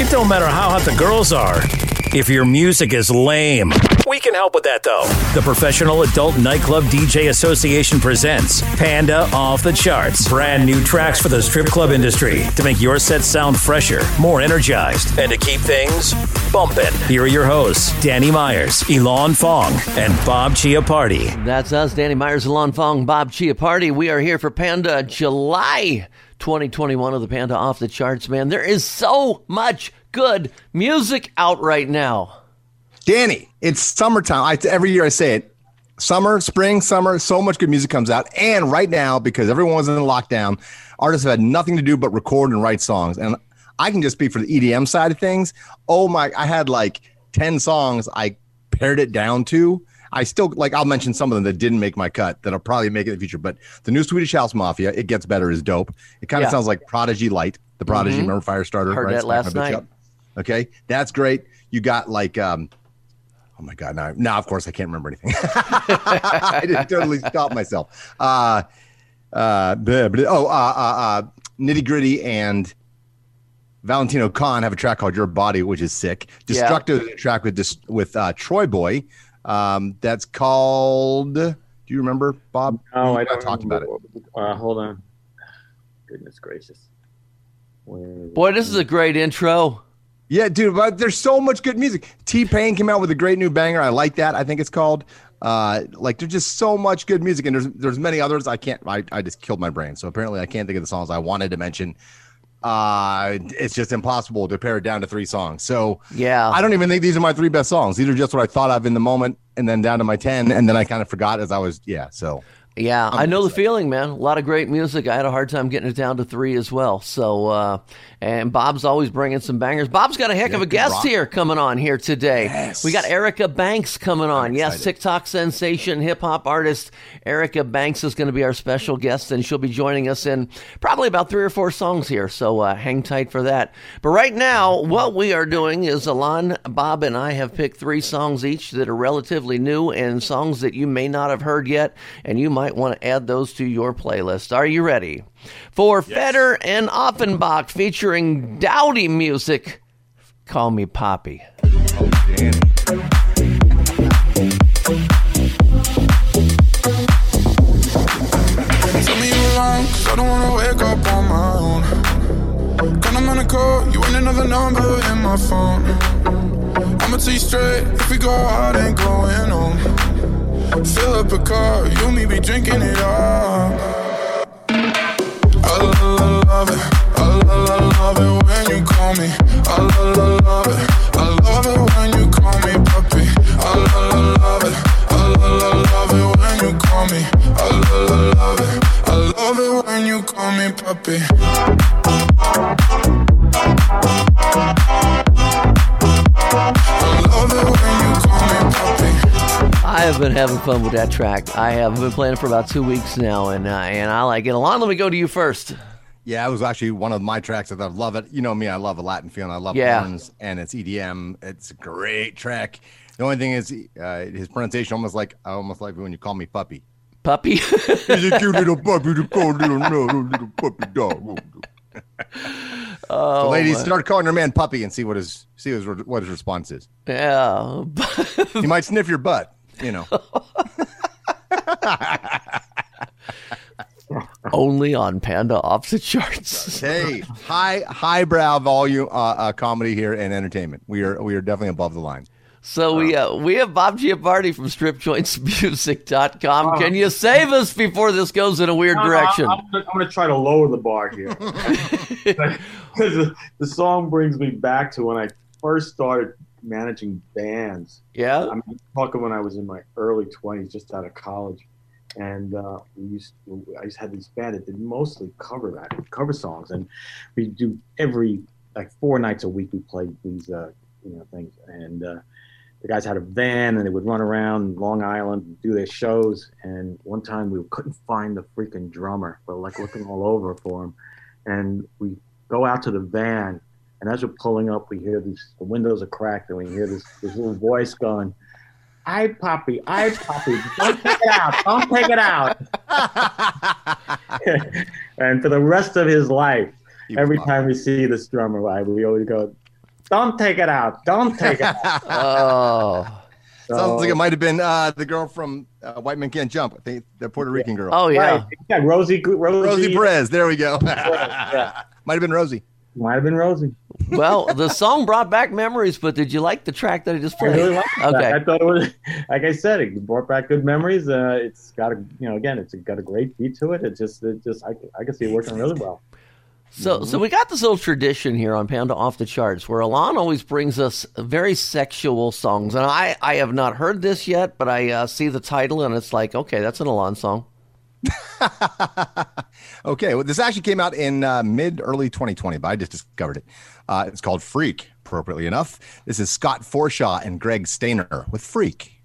It don't matter how hot the girls are. If your music is lame, we can help with that though. The Professional Adult Nightclub DJ Association presents Panda Off the Charts. Brand new tracks for the strip club industry to make your set sound fresher, more energized, and to keep things bumping. Here are your hosts, Danny Myers, Elon Fong, and Bob Chiappardi. That's us, Danny Myers, Elon Fong, Bob Chiappardi. We are here for Panda July 2021 of the Panda Off the Charts, man. There is so much good music out right now. Danny, it's summertime. I, every year I say it. Summer, spring, summer, so much good music comes out. And right now, because everyone was in lockdown, artists have had nothing to do but record and write songs. And I can just speak for the EDM side of things. Oh my, I had like 10 songs I pared it down to. I still like I'll mention some of them that didn't make my cut that'll probably make it in the future. But the new Swedish House Mafia, it gets better is dope. It kind of Yeah. sounds like Prodigy Light, the Prodigy, Mhm. remember Firestarter? Heard that last night. up. Okay, that's great. You got like um oh my god, now now of course I can't remember anything. I didn't totally stop myself. Uh uh bleh, bleh. oh uh uh, uh Nitti Gritti and Valentino Khan have a track called Your Body, which is sick. Yeah. Destructo is track with dis- with uh, TroyBoi. Um, that's called. Do you remember, Bob? No, I got don't talking about it. Uh, hold on. Goodness gracious. Where is it? Boy, this is a great intro. Yeah, dude, but there's so much good music. T Pain came out with a great new banger. I like that. I think it's called. Uh, like there's just so much good music, and there's there's many others. I can't. I, I just killed my brain. So apparently, I can't think of the songs I wanted to mention. Uh, it's just impossible to pare it down to three songs. So Yeah. I don't even think these are my three best songs. These are just what I thought of in the moment, and then down to my ten, and then I kind of forgot as I was. Yeah. So Yeah, I'm I know the feeling, man. A lot of great music. I had a hard time getting it down to three as well. So, uh, and Bob's always bringing some bangers. Bob's got a heck of a guest rock. here coming on here today. Yes. We got Erica Banks coming on. Yes, excited. TikTok sensation, hip hop artist Erica Banks is going to be our special guest, and she'll be joining us in probably about three or four songs here. So uh, hang tight for that. But right now, what we are doing is Alon, Bob, and I have picked three songs each that are relatively new and songs that you may not have heard yet, and you might want to add those to your playlist. Are you ready? For Feder and Ofenbach featuring Dowdy music, call me Poppy. Tell me you're wrong, cause I don't wanna wake up on my own. When I'm on a call, you ain't another number in my phone. I'ma tell you straight, if we go out, ain't going home. Fill up a car, you and me be drinking it up. I love, love, it, I love, love, it when you call me. I love, love, it, I love it when you call me puppy. I love, love, it, I love, love, it when you call me. I love it, I love it when you call me puppy. I love it have been having fun with that track. I have been playing it for about two weeks now, and uh, and I like it. Alon, let me go to you first. yeah, it was actually one of my tracks that I love it. You know me, I love a Latin feeling. I love Yeah. horns, and it's EDM. It's a great track. The only thing is uh, his pronunciation almost like I almost like when you call me puppy. Puppy. He's a cute little puppy, the cold little no, little puppy dog. oh, So ladies, my- start calling your man puppy and see what his see his, what his response is. yeah. He might sniff your butt, you know. Only on Panda Off the Charts. hey, high highbrow volume uh, uh, comedy here and entertainment. We are we are definitely above the line. So we uh, we have Bob Chiappardi from StripJointsMusic.com. Can you save us before this goes in a weird No, no, direction? I'm, I'm, gonna, try to lower the bar here because the, the song brings me back to when I first started managing bands. yeah. I'm talking when I was in my early 20s, just out of college, and uh, we used to, I to have this band that did mostly cover that cover songs, and we do every like four nights a week we played these uh, you know things, and uh, the guys had a van and they would run around Long Island and do their shows. And one time we couldn't find the freaking drummer, but like looking all over for him, and we go out to the van, and as we're pulling up, we hear these the windows are cracked, and we hear this this little voice going. I Poppy, I Poppy, don't take it out, don't take it out. and for the rest of his life, every time we see this drummer live, we always go, "Don't take it out, don't take it out." Oh. Sounds like it might have been uh, the girl from uh, White Men Can't Jump. I think the Puerto Rican girl. Oh yeah. Right. Yeah, Rosie, Rosie, Rosie Perez. There we go. yeah. might have been Rosie. Might have been Rosie. well, the song brought back memories, but did you like the track that I just played? I really liked that. okay. I thought it was, like I said, it brought back good memories. Uh, it's got a, you know, again, it's got a great beat to it. It just, it just, I, I can see it working really well. So, so we got this little tradition here on Panda Off the Charts where Alon always brings us very sexual songs, and I, I have not heard this yet, but I uh, see the title and it's like, okay, that's an Alon song. Okay, well, this actually came out in uh, mid early 2020, but I just discovered it. Uh, it's called Freak, appropriately enough. This is Scott Forshaw and Greg Stainer with Freak.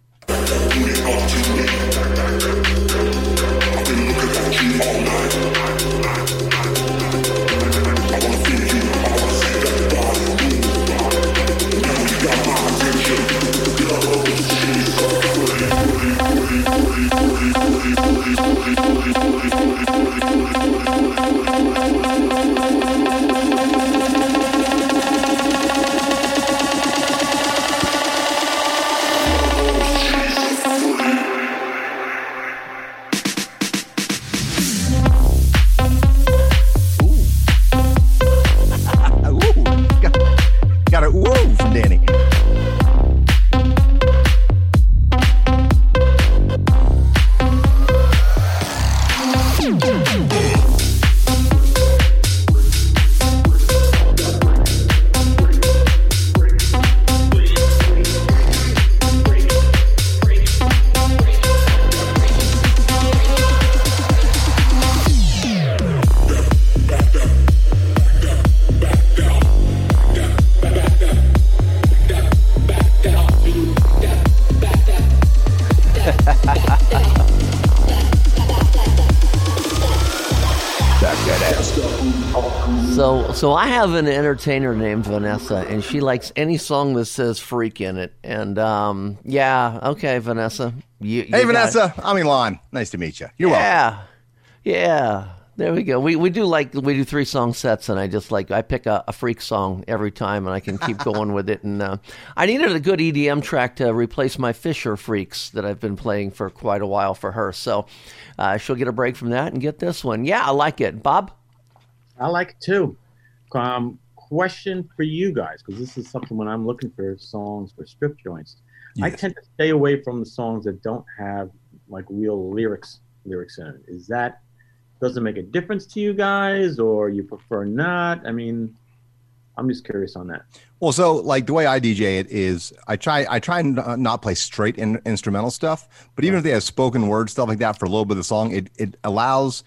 So, so I have an entertainer named Vanessa, and she likes any song that says "freak" in it. And um, yeah, okay, Vanessa. You, you Hey, got it. Vanessa. I'm Elon. Nice to meet you. You're welcome. Yeah, yeah. There we go. We we do like we do three song sets, and I just like I pick a, a freak song every time, and I can keep going with it. And uh, I needed a good EDM track to replace my Fisher freaks that I've been playing for quite a while for her. So uh, she'll get a break from that and get this one. Yeah, I like it, Bob. I like it too. Um, question for you guys, because this is something when I'm looking for songs for strip joints, I tend to stay away from the songs that don't have like real lyrics lyrics in it. Is that doesn't make a difference to you guys, or you prefer not? I mean, I'm just curious on that. Well, so like the way I DJ it is, I try I try and uh, not play straight in, instrumental stuff, but even if they have spoken word stuff like that for a little bit of the song, it it allows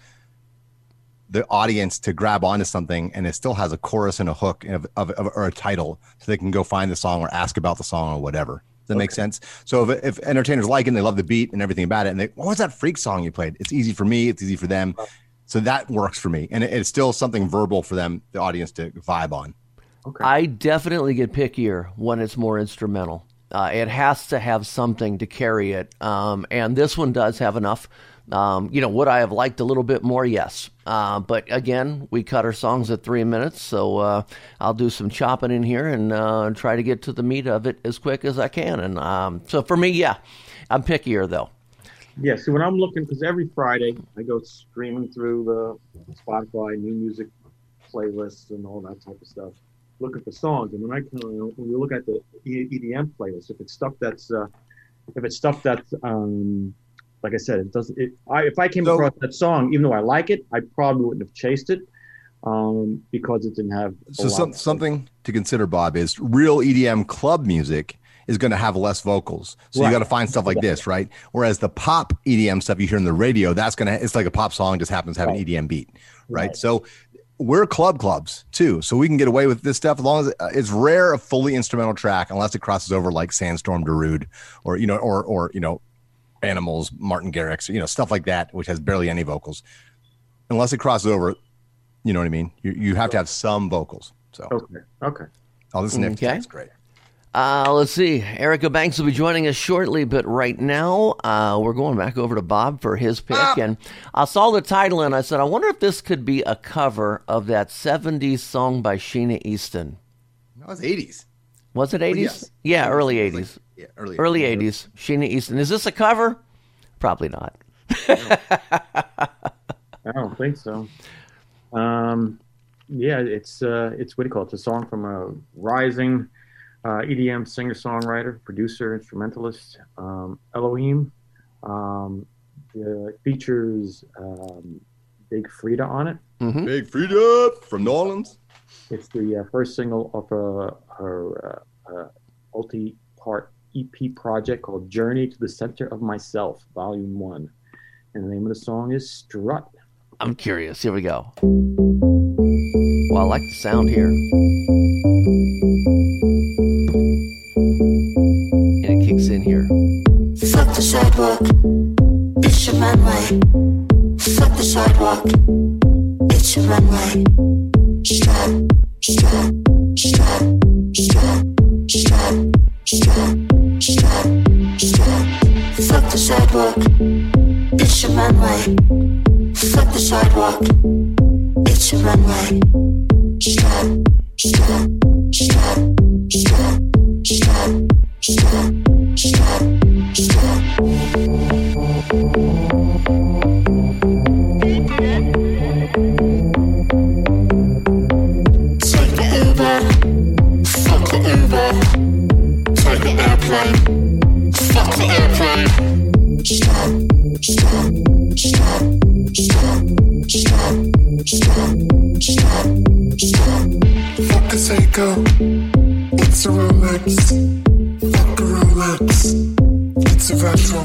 the audience to grab onto something, and it still has a chorus and a hook of, of, of or a title, so they can go find the song or ask about the song or whatever. Does that make sense? So if, if entertainers like it, and they love the beat and everything about it, and they, what was that freak song you played? It's easy for me. It's easy for them. So that works for me, and it, it's still something verbal for them, the audience, to vibe on. Okay. I definitely get pickier when it's more instrumental. Uh, it has to have something to carry it, um, and this one does have enough. Um, you know, would I have liked a little bit more? Yes, uh, but again, we cut our songs at three minutes, so uh, I'll do some chopping in here and uh, try to get to the meat of it as quick as I can. And um, so for me, yeah, I'm pickier though. Yeah, see, when I'm looking, because every Friday I go streaming through the Spotify new music playlists and all that type of stuff, looking for songs. And when I of, when we look at the EDM playlist, if it's stuff that's, uh, if it's stuff that's, um, like I said, it doesn't. It, I, if I came So- across that song, even though I like it, I probably wouldn't have chased it um, because it didn't have. So some, something to consider, Bob, is real EDM club music is going to have less vocals. So you got to find stuff like this, right? Whereas the pop EDM stuff you hear on the radio, that's going to, it's like a pop song just happens to have Right. an EDM beat, right? Right. So we're club clubs too, so we can get away with this stuff as long as uh, it's rare a fully instrumental track unless it crosses over like Sandstorm Darude or you know or or you know Animals, Martin Garrix, you know stuff like that, which has barely any vocals. Unless it crosses over, you know what I mean. You you have to have some vocals. So Okay. Okay. oh, this next Okay. track's great. Uh, let's see. Erica Banks will be joining us shortly, but right now uh, we're going back over to Bob for his pick. And I saw the title and I said, I wonder if this could be a cover of that 70s song by Sheena Easton. That was eighties. Was it 80s? yes. Yeah, early 80s. Yeah, early. Early 80s. Sheena Easton. Is this a cover? Probably not. I don't think so. Um, yeah, it's uh, it's what do you call it? It's a song from a rising uh, EDM singer songwriter, producer, instrumentalist, um, Elohim. Um, it features um, Big Freedia on it. Big Freedia from New Orleans. It's the uh, first single of uh, her uh, uh, multi-part EP project called "Journey to the Center of Myself," Volume One, and the name of the song is "Strut." I'm curious. Here we go. Well, I like the sound here. And it kicks in here. Fuck the sidewalk, it's your runway. Fuck the sidewalk, it's your runway. Strut, strut, Fuck the sidewalk, it's a runway. Strut, strut,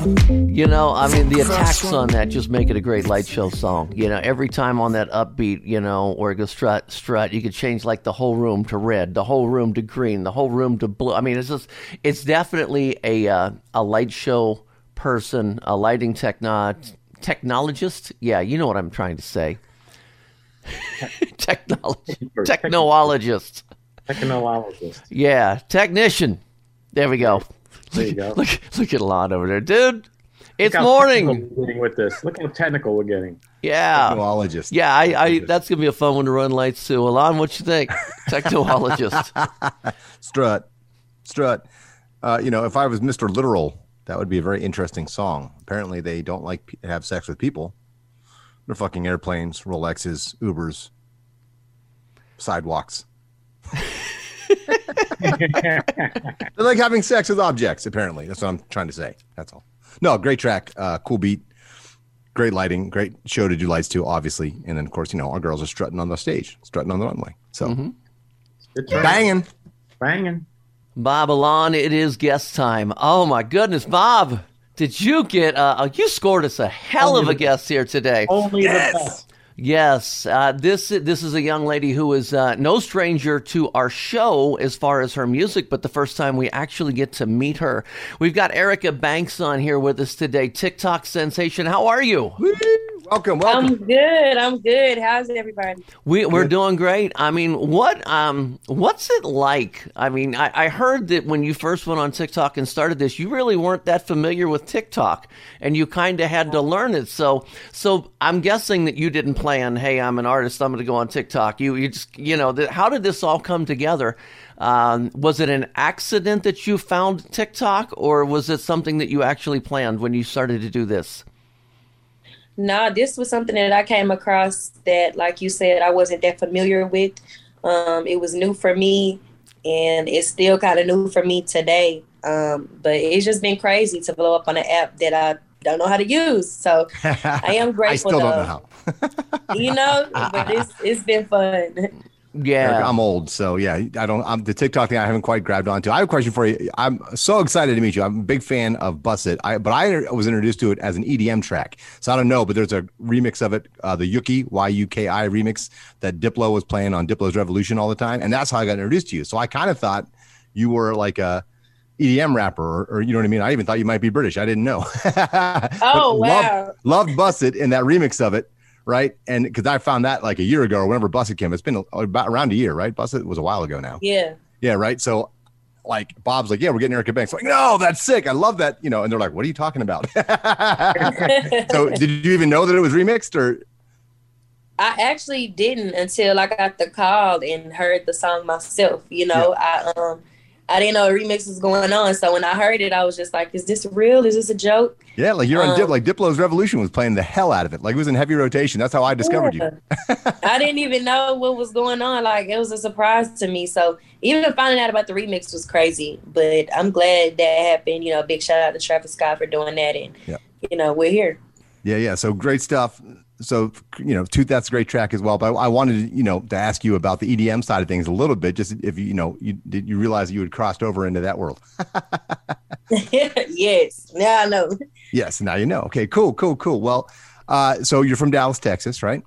You know, I mean, the attacks on that just make it a great light show song. You know, every time on that upbeat, you know, or it goes strut, strut, you could change like the whole room to red, the whole room to green, the whole room to blue. I mean, it's just, it's definitely a uh, a light show person, a lighting techno technologist. Yeah, you know what I'm trying to say. Technology, technologist. Technologist. Yeah, technician. There we go. There you go. Look, look at Lon over there, dude. It's Look how morning. getting with this. Look how technical we're getting. Yeah. Technologist. Yeah, I, I that's gonna be a fun one to run lights to. Alon, what you think? Technologist. Strut, strut. Uh, you know, if I was Mr. Literal, that would be a very interesting song. Apparently, they don't like pe- have sex with people. They're fucking airplanes, Rolexes, Ubers, sidewalks. They're like having sex with objects. Apparently, that's what I'm trying to say. That's all. No, great track, uh, cool beat, great lighting, great show to do lights to, obviously. And then, of course, you know, our girls are strutting on the stage, strutting on the runway. So Good track. banging. Banging. Bob Alon, it is guest time. Oh my goodness, Bob. Did you get uh you scored us a hell of a guest here today. Only the best. Yes, uh, this this is a young lady who is uh, no stranger to our show as far as her music, but the first time we actually get to meet her. We've got Erica Banks on here with us today, TikTok sensation. How are you? Welcome, welcome. I'm good. I'm good. How's everybody? We, we're doing great. I mean, what um, what's it like? I mean, I, I heard that when you first went on TikTok and started this, you really weren't that familiar with TikTok, and you kind of had to learn it. So, so I'm guessing that you didn't plan. Hey, I'm an artist. I'm going to go on TikTok. You, you just, you know, that, how did this all come together? Um, was it an accident that you found TikTok, or was it something that you actually planned when you started to do this? No, this was something that I came across that, like you said, I wasn't that familiar with. Um, it was new for me, and it's still kind of new for me today. Um, but it's just been crazy to blow up on an app that I don't know how to use. So I am grateful. I still don't know how. you know, but it's it's been fun. Yeah. Erica, I'm old, so yeah, I don't. I'm the TikTok thing. I haven't quite grabbed onto. I have a question for you. I'm so excited to meet you. I'm a big fan of Buss It. I but I was introduced to it as an EDM track, so I don't know. But there's a remix of it, uh, the Yuki Y U K I remix that Diplo was playing on Diplo's Revolution all the time, and that's how I got introduced to you. So I kind of thought you were like a EDM rapper, or, or you know what I mean. I even thought you might be British. I didn't know. Oh, But wow. Loved, loved Buss It in that remix of it right? And because I found that like a year ago or whenever Busted came, it's been about around a year, right? Busted was a while ago now. Yeah. Yeah, right. So like Bob's like, yeah, we're getting Erica Banks. Like, no, that's sick. I love that. You know, and they're like, what are you talking about? so did you even know that it was remixed or? I actually didn't until I got the call and heard the song myself. You know, I um I didn't know a remix was going on. So when I heard it, I was just like, is this real? Is this a joke? Yeah, like you're on Dip, Um, like Diplo's Revolution was playing the hell out of it. Like it was in heavy rotation. That's how I discovered you. I didn't even know what was going on. Like it was a surprise to me. So even finding out about the remix was crazy. But I'm glad that happened. You know, big shout out to Travis Scott for doing that. And Yeah. you know, we're here. Yeah, yeah. So great stuff. So you know, two that's a great track as well. But I wanted to, you know, to ask you about the EDM side of things a little bit. Just if you, you know, you did you realize you had crossed over into that world? yes. Now I know. Yes, now you know. Okay, cool, cool, cool. Well, uh, so you're from Dallas, Texas, right?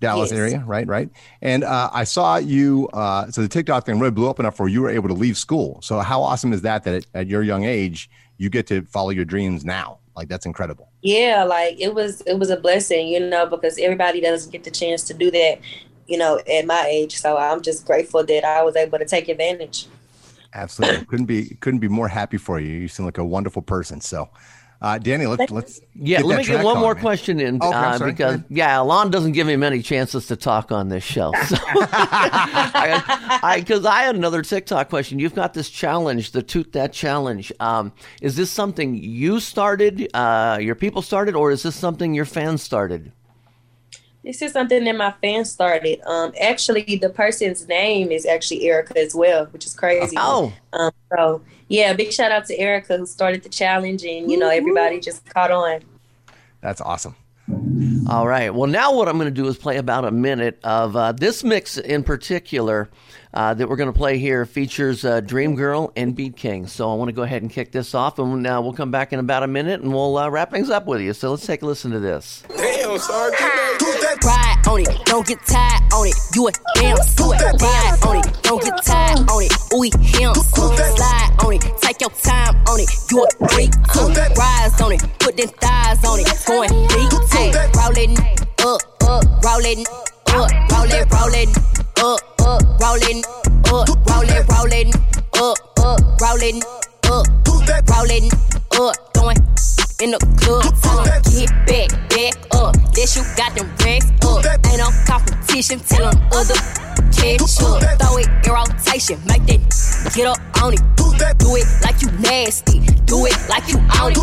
Dallas Yes. area, right, right. And uh, I saw you. Uh, so the TikTok thing really blew up enough where you were able to leave school. So how awesome is that? That at, at your young age, you get to follow your dreams now. Like that's incredible. Yeah, like it was it was a blessing, you know, because everybody doesn't get the chance to do that, you know, at my age. So I'm just grateful that I was able to take advantage. Absolutely, couldn't be couldn't be more happy for you. You seem like a wonderful person. So, uh, Danny, let's let's Yeah, get let that me get one on, more man. question in Okay, uh, because yeah, Alon doesn't give me many chances to talk on this show. So, I because I, had another TikTok question. You've got this challenge, the Toot That Challenge. Um, is this something you started, uh, your people started, or is this something your fans started? This is something that my fans started. Um, actually, the person's name is actually Erica as well, which is crazy. Oh. Um, so yeah, big shout out to Erica who started the challenge, and you know everybody just caught on. That's awesome. All right. Well, now what I'm going to do is play about a minute of uh, this mix in particular uh, that we're going to play here features uh, Dream Girl and Beat King. So I want to go ahead and kick this off, and uh, we'll come back in about a minute and we'll uh, wrap things up with you. So let's take a listen to this. Damn, sorry. Ride on it, don't get tired on it. You a damn suit. Ride on it, don't get tired on it. Ooh, him slide on it, take your time on it. You a freak too. Rise on it, put them thighs on it. Going deep too. Rolling up, up, rolling up, rolling, rolling up, up, rolling up, rolling, rolling up, up, rolling up, rolling up, going in the club. Get back, up. You got them racks up. Ain't no competition. Tell 'em other catch up. Throw it in rotation. Make that get up on it. Do it like you nasty. Do it like you on it.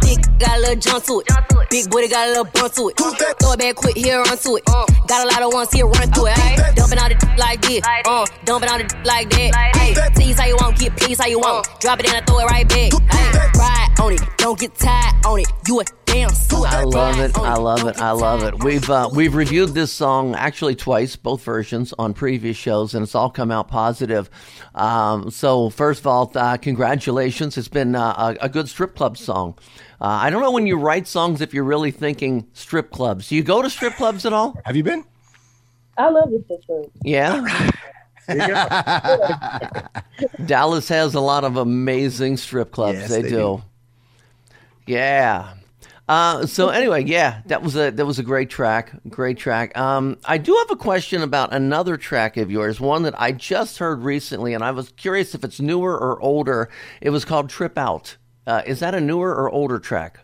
Dick got a little jump to it. Big booty got a little bump to it. Throw it back quick, here run to it. Got a lot of ones here, run through it. Ayy, dumping on it like this. Uh, dumping on it like that. Ayy, tease how you want, get peace how you want. Drop it in and throw it right back. Ayy, ride on it, don't get tired on it. You a damn suit. I love it. I love it. I love it. We've uh, we've reviewed this song actually twice, both versions on previous shows, and it's all come out positive. Um, so first of all, uh, congratulations! It's been uh, a, a good strip club song. Uh, I don't know when you write songs if you're really thinking strip clubs. Do you go to strip clubs at all? Have you been? I love the strip picture. Yeah. Dallas has a lot of amazing strip clubs. Yes, they, they do. do. Yeah. Uh, so anyway, yeah, that was a that was a great track, great track. Um, I do have a question about another track of yours, one that I just heard recently, and I was curious if it's newer or older. It was called "Trip Out." Uh, is that a newer or older track?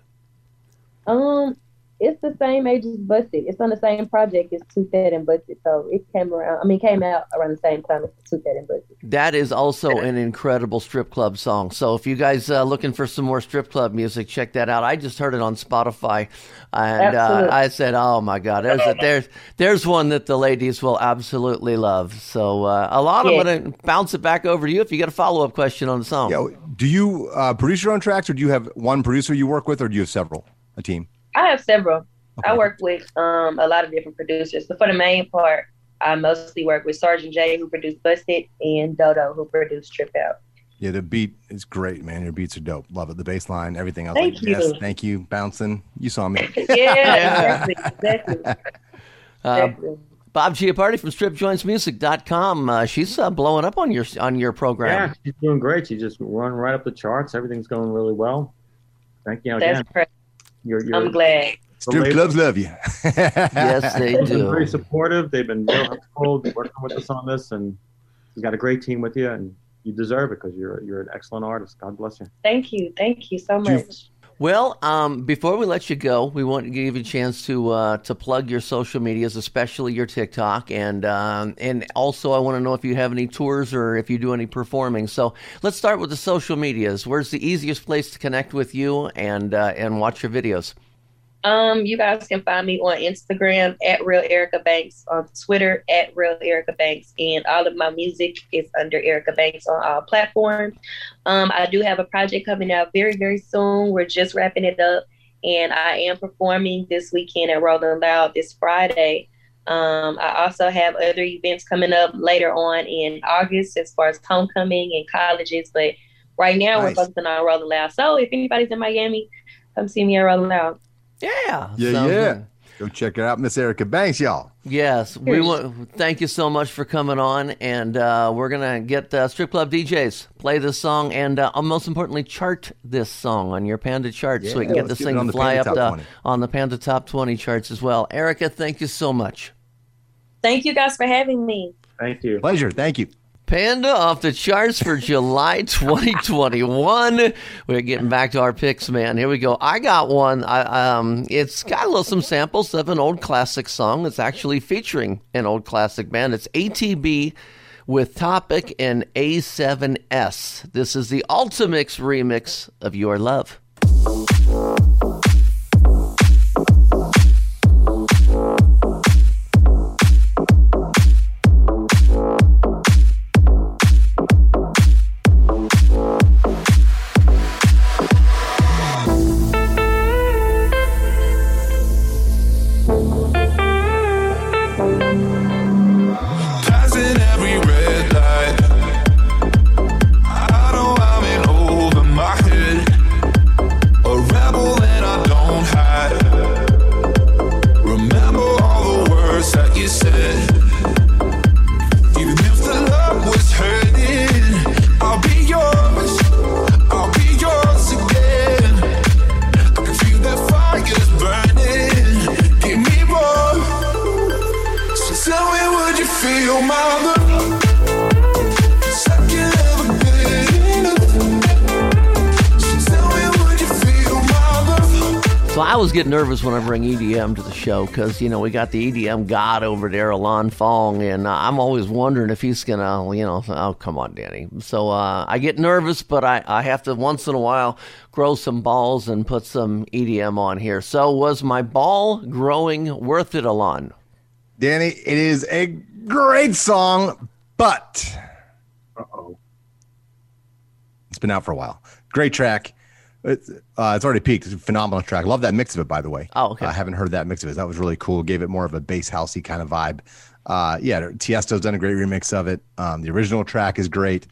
Um, it's the same age as Busted. It's on the same project as Too Fat and Busted. So it came around. I mean, came out around the same time as Too Fat and Busted. That is also an incredible strip club song. So if you guys uh, looking for some more strip club music, check that out. I just heard it on Spotify, and uh, I said, "Oh my God, there's a, there's there's one that the ladies will absolutely love." So uh, a lot. Yeah. I'm going to bounce it back over to you if you got a follow up question on the song. Yeah. Do you uh, produce your own tracks, or do you have one producer you work with, or do you have several? A team? I have several. I work with um a lot of different producers, but for the main part, I mostly work with Sergeant J, who produced Busted, and Dodo, who produced Trip Out. Yeah, the beat is great, man. Your beats are dope. Love it. The bass line, everything. I was Thank like, you. yes, thank you. Bouncing. You saw me. yeah, exactly, exactly. Uh, exactly. Bob Chiappardi from StripJointsMusic.com. Uh, she's uh, blowing up on your on your program. Yeah, she's doing great. She just running right up the charts. Everything's going really well. Thank you That's again. correct. You're, you're, I'm glad. Strip clubs love you. Yes, they They've been do. very supportive. They've been real helpful working with us on this, and you got a great team with you, and you deserve it because you're you're an excellent artist. God bless you. Thank you. Thank you so you- much. Well, um, before we let you go, we want to give you a chance to uh, to plug your social medias, especially your TikTok, and um, and also I want to know if you have any tours or if you do any performing. So let's start with the social medias. Where's the easiest place to connect with you and uh, and watch your videos? Um, you guys can find me on Instagram at Real Erica Banks, on Twitter at Real Erica Banks, and all of my music is under Erica Banks on all platforms. Um, I do have a project coming out very, very soon. We're just wrapping it up, and I am performing this weekend at Rolling Loud this Friday. Um, I also have other events coming up later on in August as far as homecoming and colleges, but right now Nice. we're focusing on Rolling Loud. So if anybody's in Miami, come see me at Rolling Loud. Yeah, Yeah, sounds yeah. good. Go check it out, Miss Erica Banks, y'all. Yes, we Cheers. want. Thank you so much for coming on, and uh, we're gonna get uh, strip club DJs play this song, and uh, most importantly, chart this song on your Panda chart, so we can get let's this thing to fly Panda up Top the, on the Panda Top Twenty charts as well. Erica, thank you so much. Thank you guys for having me. Thank you. Pleasure. Thank you. Panda off the charts for July 2021. We're getting back to our picks, man. Here we go. I got one. I, um, it's got a little some samples of an old classic song. It's actually featuring an old classic band. It's ATB with Topic and A7S. This is the Ultimix remix of Your Love. Nervous when I bring EDM to the show because you know we got the EDM god over there, Alon Fong, and uh, I'm always wondering if he's gonna, you know, oh come on, Danny. So uh, I get nervous, but I I have to once in a while grow some balls and put some EDM on here. So was my ball growing worth it, Alon? Danny, it is a great song, but Uh-oh. it's been out for a while. Great track. It's, uh, it's already peaked. It's a phenomenal track. Love that mix of it, by the way. Oh, okay. I haven't heard that mix of it. That was really cool. Gave it more of a bass housey kind of vibe. Uh, yeah, Tiesto's done a great remix of it. Um, the original track is great.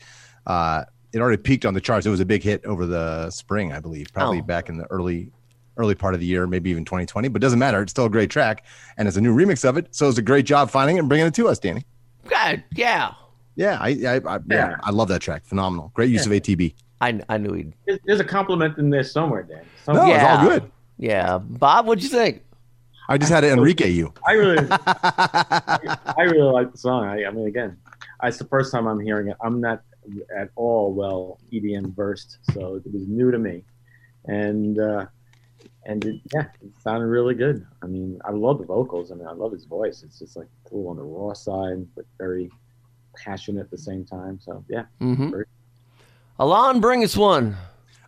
Uh, it already peaked on the charts. It was a big hit over the spring, I believe, probably Oh. back in the early early part of the year, maybe even 2020. But it doesn't matter. It's still a great track, and it's a new remix of it. So it's a great job finding it and bringing it to us, Danny. God, yeah, Yeah, I, I, I yeah. Yeah. I love that track. Phenomenal. Great use of ATB. I I knew he'd. There's, there's a compliment in there somewhere, Dan. Some- No, it's yeah, all good. Yeah, Bob, what'd you think? I just had to Enrique you. I really, I really like the song. I, I mean, again, it's the first time I'm hearing it. I'm not at all well EDM versed, so it was new to me, and uh, and it, yeah, it sounded really good. I mean, I love the vocals. I mean, I love his voice. It's just like a little on the raw side, but very passionate at the same time. So yeah, Mm-hmm. Great. Alon, bring us one.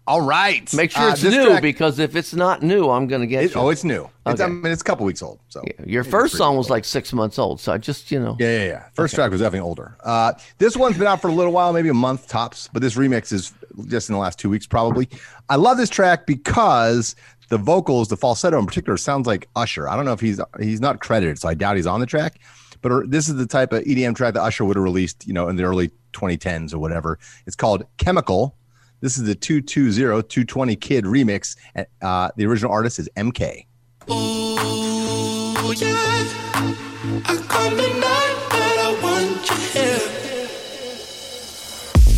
All right. Make sure Uh, it's this new track- because if it's not new, I'm gonna get it- you. oh, it's new. It's, I mean, it's a couple weeks old. So Yeah, Your first song was old. like six months old, so I just you know. Yeah, yeah, yeah. First track was definitely older. Uh, this one's been out for a little while, maybe a month tops, but this remix is just in the last two weeks, probably. I love this track because the vocals, the falsetto in particular, sounds like Usher. I don't know if he's he's not credited, so I doubt he's on the track. But er, this is the type of EDM track that Usher would have released, you know, in the early 2010s or whatever. It's called Chemical. This is the 220 220 Kid remix. Uh, the original artist is MK. Oh yeah,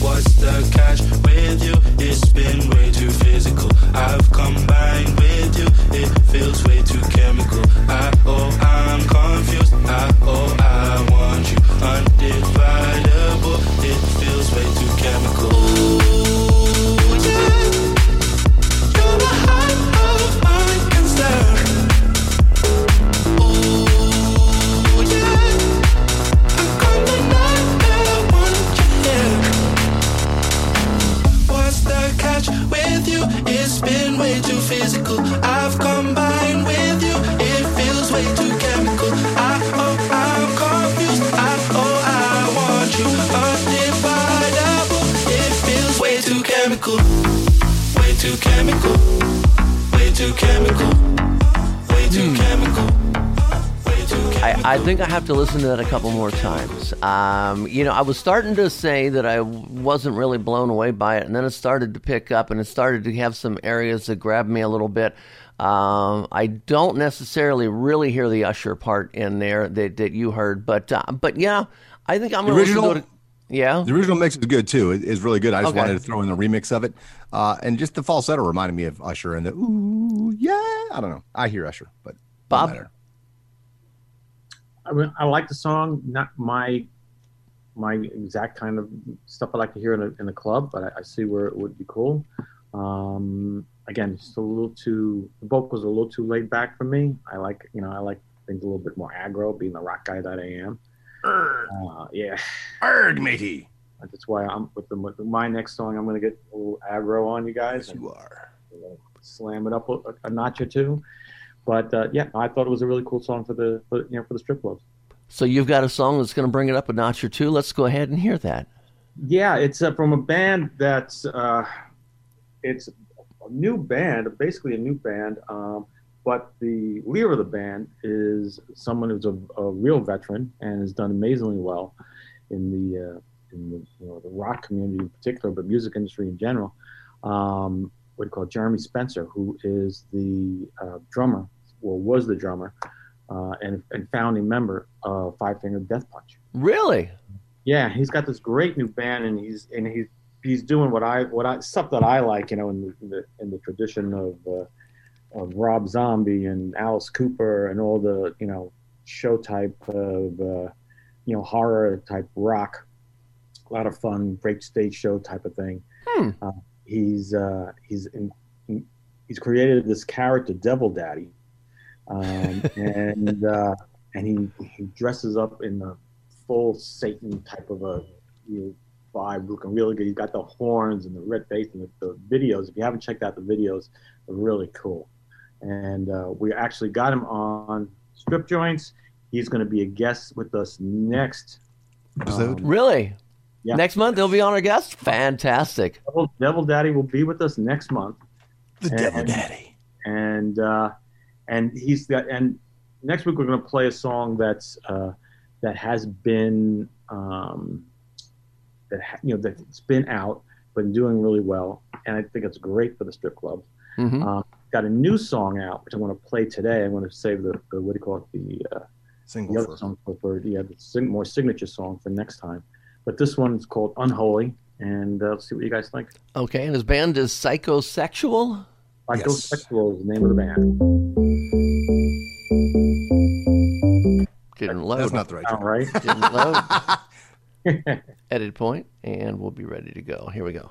What's the catch with you? It's been way too physical. I've combined with you. It feels way too chemical. I oh I'm confused. I oh I want you undividable. It feels way too chemical. I, think I have to listen to that a couple more times. Um, you know, I was starting to say that I wasn't really blown away by it, and then it started to pick up, and it started to have some areas that grabbed me a little bit. Um, I don't necessarily really hear the Usher part in there that, that you heard, but uh, but yeah, I think I'm The going to listen original- to it. Yeah, The original mix is good too. It is really good. I just Okay. wanted to throw in the remix of it, uh, and just the falsetto reminded me of Usher and the ooh yeah. I don't know. I hear Usher, but Bob? I mean, I like the song. Not my my exact kind of stuff I like to hear in a, in a club, but I, I see where it would be cool. Um, again, just a little too. The vocals are a little too laid back for me. I like you know I like things a little bit more aggro, being the rock guy that I am. Uh, yeah, Erg, matey. that's why I'm with, the, with my next song. I'm going to get a little aggro on you guys. You are. slam it up a, a notch or two. But uh, yeah, I thought it was a really cool song for the for, you know for the strip clubs. so you've got a song that's going to bring it up a notch or two. Let's go ahead and hear that. Yeah, it's uh, from a band that's uh, it's a new band, basically a new band. Um, but the leader of the band is someone who's a, a real veteran and has done amazingly well in the uh, in the you know the rock community in particular, but music industry in general. Um, what do you call it? Jeremy Spencer, who is the uh, drummer, or was the drummer, uh, and, and founding member of Five Finger Death Punch. Really? Yeah, he's got this great new band, and he's and he's he's doing what I what I stuff that I like, you know, in the in the, in the tradition of uh, of Rob Zombie and Alice Cooper and all the you know show type of uh, you know horror type rock, a lot of fun, great stage show type of thing. Hmm. Uh, he's uh, he's in, he's created this character, Devil Daddy, um, and uh, and he he dresses up in the full Satan type of a you know, vibe, looking really good. He's got the horns and the red face and the, the videos. If you haven't checked out the videos, they're really cool. And uh, we actually got him on Strip Joints. He's going to be a guest with us next Episode? um, Really? Yeah. Next month he'll be on our guest. Fantastic. Devil, Devil Daddy will be with us next month. The And- Devil Daddy. and uh, and he's got and next week we're going to play a song that's uh, that has been um, that ha- you know that's been out been doing really well and I think it's great for the strip club. Mhm. Uh, got a new song out which I want to play today. i want to save the, the what do you call it the uh, Single the other song for, for yeah the sing, more signature song for next time. But this one is called Unholy and uh, let's see what you guys think. Okay, and his band is Psychosexual. Psychosexual is the name of the band. Didn't load. That's not the right. All right. Didn't load. Edit point, and we'll be ready to go. Here we go.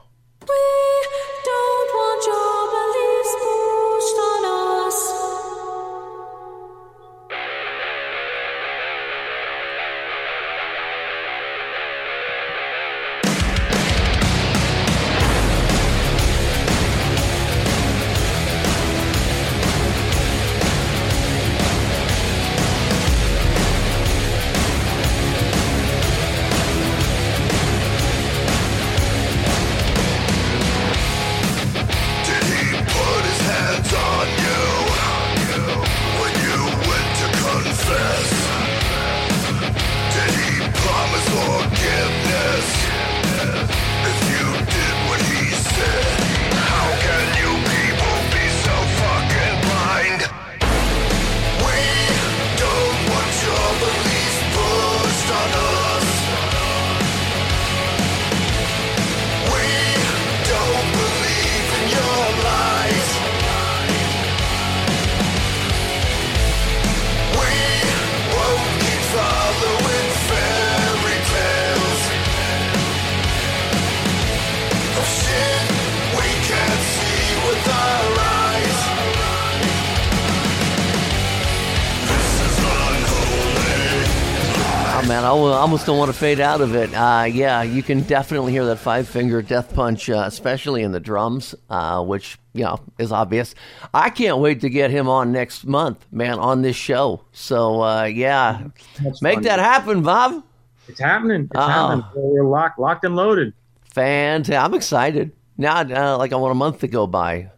Almost don't want to fade out of it. Uh, yeah, you can definitely hear that five finger death punch, uh, especially in the drums, uh, which you know is obvious. I can't wait to get him on next month, man, on this show. So uh, yeah, That's make fun. that happen, Bob. It's happening. It's happening. We're locked, locked and loaded. Fantastic! I'm excited now. Uh, like I want a month to go by,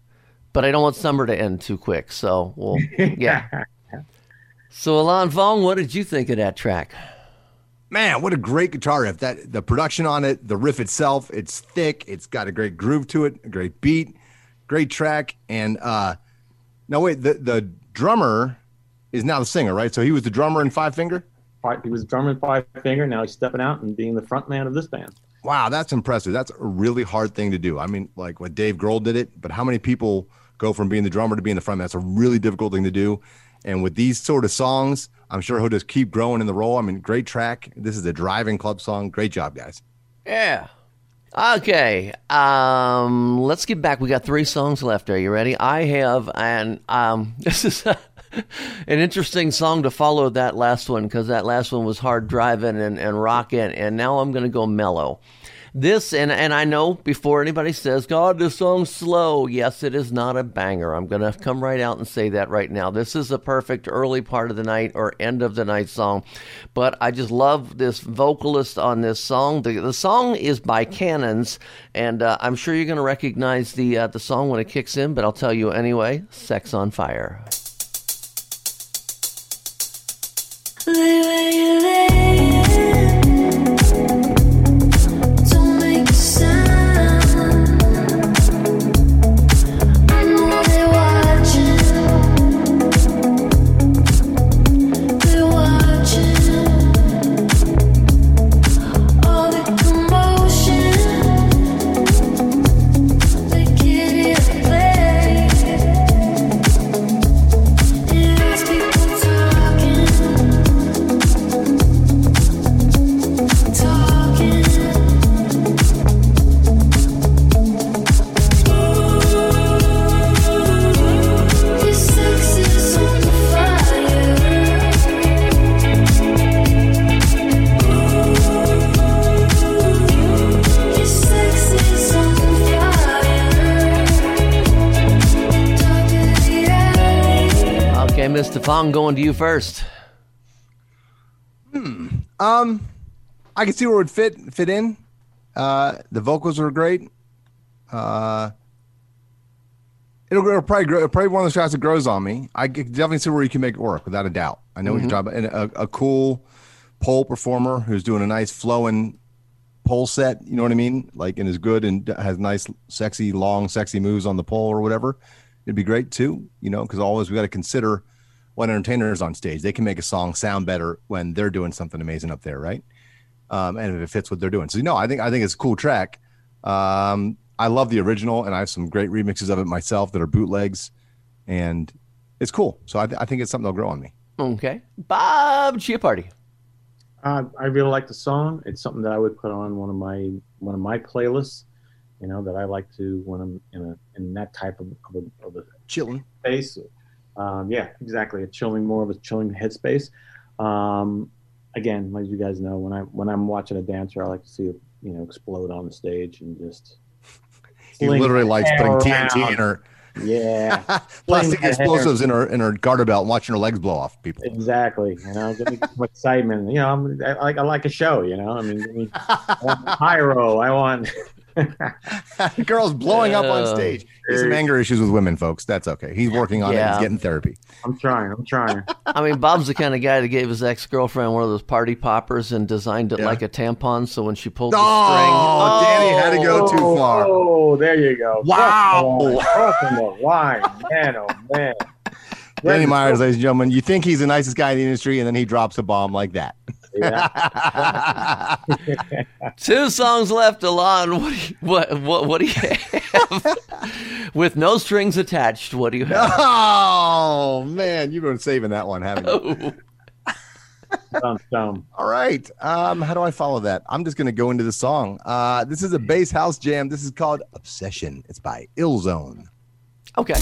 but I don't want summer to end too quick. So, well, yeah. So, Alon Vong, what did you think of that track? Man, what a great guitar riff! That the production on it, the riff itself, it's thick. It's got a great groove to it, a great beat, great track. And uh no wait, the the drummer is now the singer, right? So he was the drummer in Five Finger. He was drummer in five finger. Now he's stepping out and being the front man of this band. Wow, that's impressive. That's a really hard thing to do. I mean, like when Dave Grohl did it, but how many people go from being the drummer to being the front? Man? That's a really difficult thing to do. And with these sort of songs, I'm sure he'll just keep growing in the role. I mean, great track. This is a driving club song. Great job, guys. Yeah. Okay. Um, let's get back. We got three songs left. Are you ready? I have, and um, this is an interesting song to follow that last one because that last one was hard driving and, and rocking, and now I'm going to go mellow. This, and, and I know before anybody says, God, this song's slow. Yes, it is not a banger. I'm to come right out and say that right now. This is a perfect early part of the night or end of the night song. But I just love this vocalist on this song. The, the song is by Cannons, and uh, I'm sure you're to recognize the, uh, the song when it kicks in, but I'll tell you anyway Sex on Fire. Fong, going to you first. Um, I can see where it would fit fit in. Uh, the vocals were great. Uh, it'll, it'll probably grow, it'll probably one of those tracks that grows on me. I definitely see where you can make it work without a doubt. I know what you're talking about. And a, a cool pole performer who's doing a nice flowing pole set. You know what I mean? Like and is good and has nice, sexy, long, sexy moves on the pole or whatever. It'd be great too. You know, because always we got to consider when entertainers on stage. They can make a song sound better when they're doing something amazing up there, right? Um, and if it fits what they're doing. So no, I think I think it's a cool track. Um, I love the original, and I have some great remixes of it myself that are bootlegs, and it's cool. So I, th- I think it's something that'll grow on me. Okay. Bob Chiappardi. Uh, I really like the song. It's something that I would put on one of my one of my playlists. You know that I like to when I'm in a in that type of of a, of a Chilling. space. Um, yeah, exactly. A chilling, more of a chilling headspace. Um, again, as you guys know, when I when I'm watching a dancer, I like to see it, you know, explode on the stage and just. He literally likes putting around. TNT in her Yeah, plastic explosives in her in her garter belt, and watching her legs blow off. People. exactly. You know, give me some excitement. You know, I'm, I like I like a show. You know, I mean, me, I want pyro. I want. Girls blowing up on Uh, stage. He's some anger issues with women, folks. That's okay. He's working on it. Yeah. He's getting therapy. I'm trying. I'm trying. I mean, Bob's the kind of guy that gave his ex girlfriend one of those party poppers and designed it Yeah. like a tampon. So when she pulled the string, Oh, Danny had to go too far. Oh, there you go. Wow. Crossing the line, man. Oh man. Danny Myers, ladies and gentlemen, you think he's the nicest guy in the industry, and then he drops a bomb like that. Yeah. Two songs left, Alon. What do you, what, what, what do you have? With no strings attached, what do you have? oh man, you've been saving that one, haven't you? Dumb, dumb. All right. Um, how do I follow that? I'm just gonna go into the song. Uh, this is a bass house jam. This is called Obsession. It's by Illzone. Okay.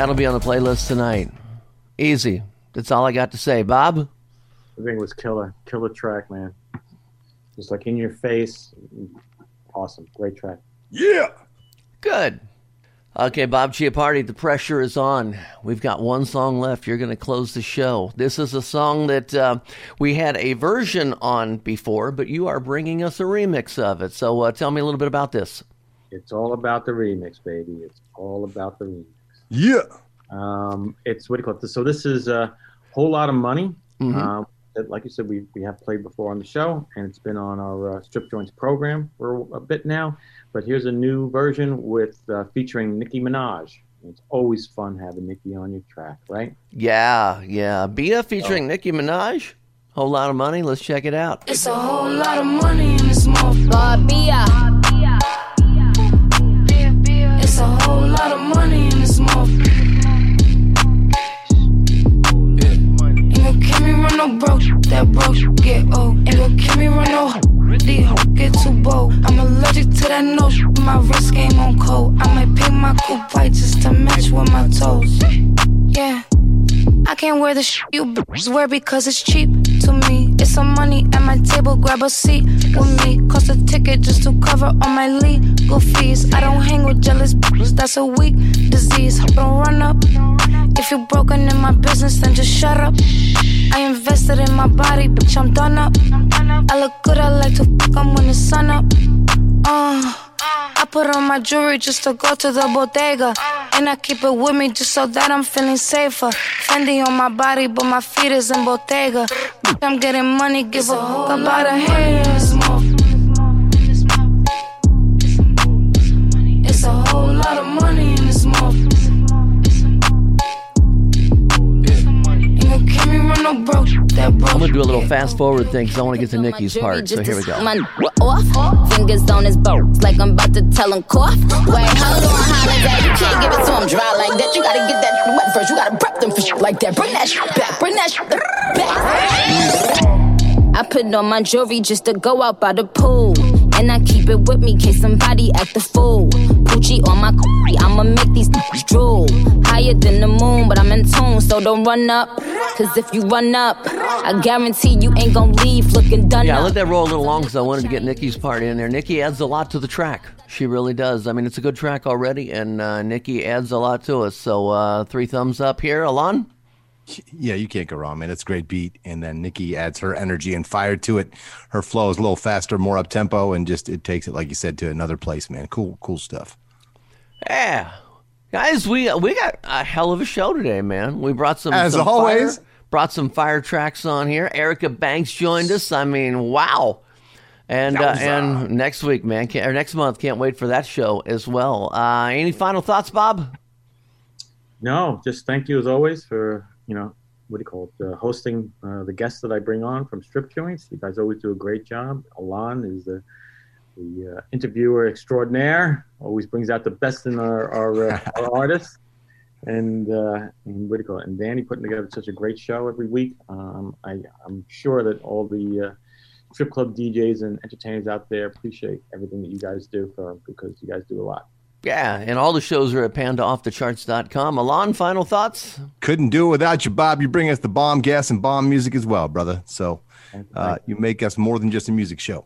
That'll be on the playlist tonight. Easy. That's all I got to say. Bob? I think it was killer, killer track, man. Just like in your face. Awesome, great track. Yeah. Good. Okay, Bob Chiappardi, the pressure is on. We've got one song left. You're going to close the show. This is a song that uh, we had a version on before, but you are bringing us a remix of it. So uh, tell me a little bit about this. It's all about the remix, baby. It's all about the remix. Yeah. Um, it's what do you call it? So this is a whole lot of money. Um, that, like you said, we, we have played before on the show, and it's been on our uh, strip joints program for a bit now. But here's a new version with uh, featuring Nicki Minaj. It's always fun having Nicki on your track, right? Yeah, yeah. Bia featuring Nicki Minaj. Whole lot of money. Let's check it out. It's a whole lot of money in this motherfucker. Barbia. It's a whole lot of money motherfucker. Ain't gon' keep me run no broke, that broke get old. Ain't gon' keep me run no these hoes get too bold. I'm allergic to that nose, my wrist game on cold. I might paint my coupe white just to match with my toes. Yeah. I can't wear the sh- you bitches wear because it's cheap to me. It's some money at my table, grab a seat with me. Cost a ticket just to cover all my legal fees. I don't hang with jealous bitches, that's a weak disease. Don't run up. If you're broken in my business, then just shut up. I invested in my body, bitch, I'm done up. I look good, I like to fuck 'em when the sun up. Uh, put on my jewelry just to go to the bodega. And I keep it with me just so that I'm feeling safer. Fendi on my body, but my feet is in Bottega. I'm getting money, give a fuck about a hands. It's a whole lot of money in this motherfucker. Ain't run no broke. I'm to do a little fast forward thing because I want to get to Nicki's part. So here we go. Off, fingers on his boat, like I'm about to tell him cough. Wait, hold on, holiday, you can't give it to him dry like that. You gotta get that wet first. You gotta prep them for shit like that. Bring that shit back, bring that shit back. I put on my jewelry just to go out by the pool. And I keep it with me case somebody act the fool. Pucci on my coochie, I'ma make these niggas drool. Higher than the moon, but I'm in tune, so don't run up. Cause if you run up, I guarantee you ain't gon' leave looking done Yeah, I up. let that roll a little long because I wanted to get Nicki's part in there. Nicki adds a lot to the track. She really does. I mean, it's a good track already, and uh, Nicki adds a lot to it. So, uh, three thumbs up here. Alon? Yeah, you can't go wrong, man. It's a great beat, and then Nicki adds her energy and fire to it. Her flow is a little faster, more up tempo, and just it takes it, like you said, to another place, man. Cool, cool stuff. Yeah. Guys, we we got a hell of a show today, man. We brought some As some always. fire, brought some fire tracks on here. Erica Banks joined us. I mean, wow. And uh, and next week, man, can't, or next month, can't wait for that show as well. Uh, any final thoughts, Bob? No, just thank you as always for you know what do you call it? Uh, hosting uh, the guests that I bring on from Strip Joints. You guys always do a great job. Alon is the the uh, interviewer extraordinaire. Always brings out the best in our our, uh, our artists. And, uh, and what do you call it? And Danny putting together such a great show every week. Um, I, I'm sure that all the uh, strip club DJs and entertainers out there appreciate everything that you guys do for because you guys do a lot. Yeah, and all the shows are at pandaoffthecharts.com. Alon, final thoughts? Couldn't do it without you, Bob. You bring us the bomb gas and bomb music as well, brother. So uh, you make us more than just a music show.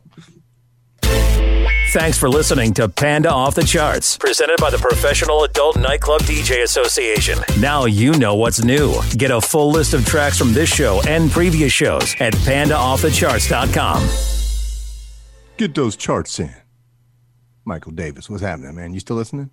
Thanks for listening to Panda Off the Charts, presented by the Professional Adult Nightclub DJ Association. Now you know what's new. Get a full list of tracks from this show and previous shows at pandaoffthecharts.com. Get those charts in. Michael Davis, what's happening, man? You still listening?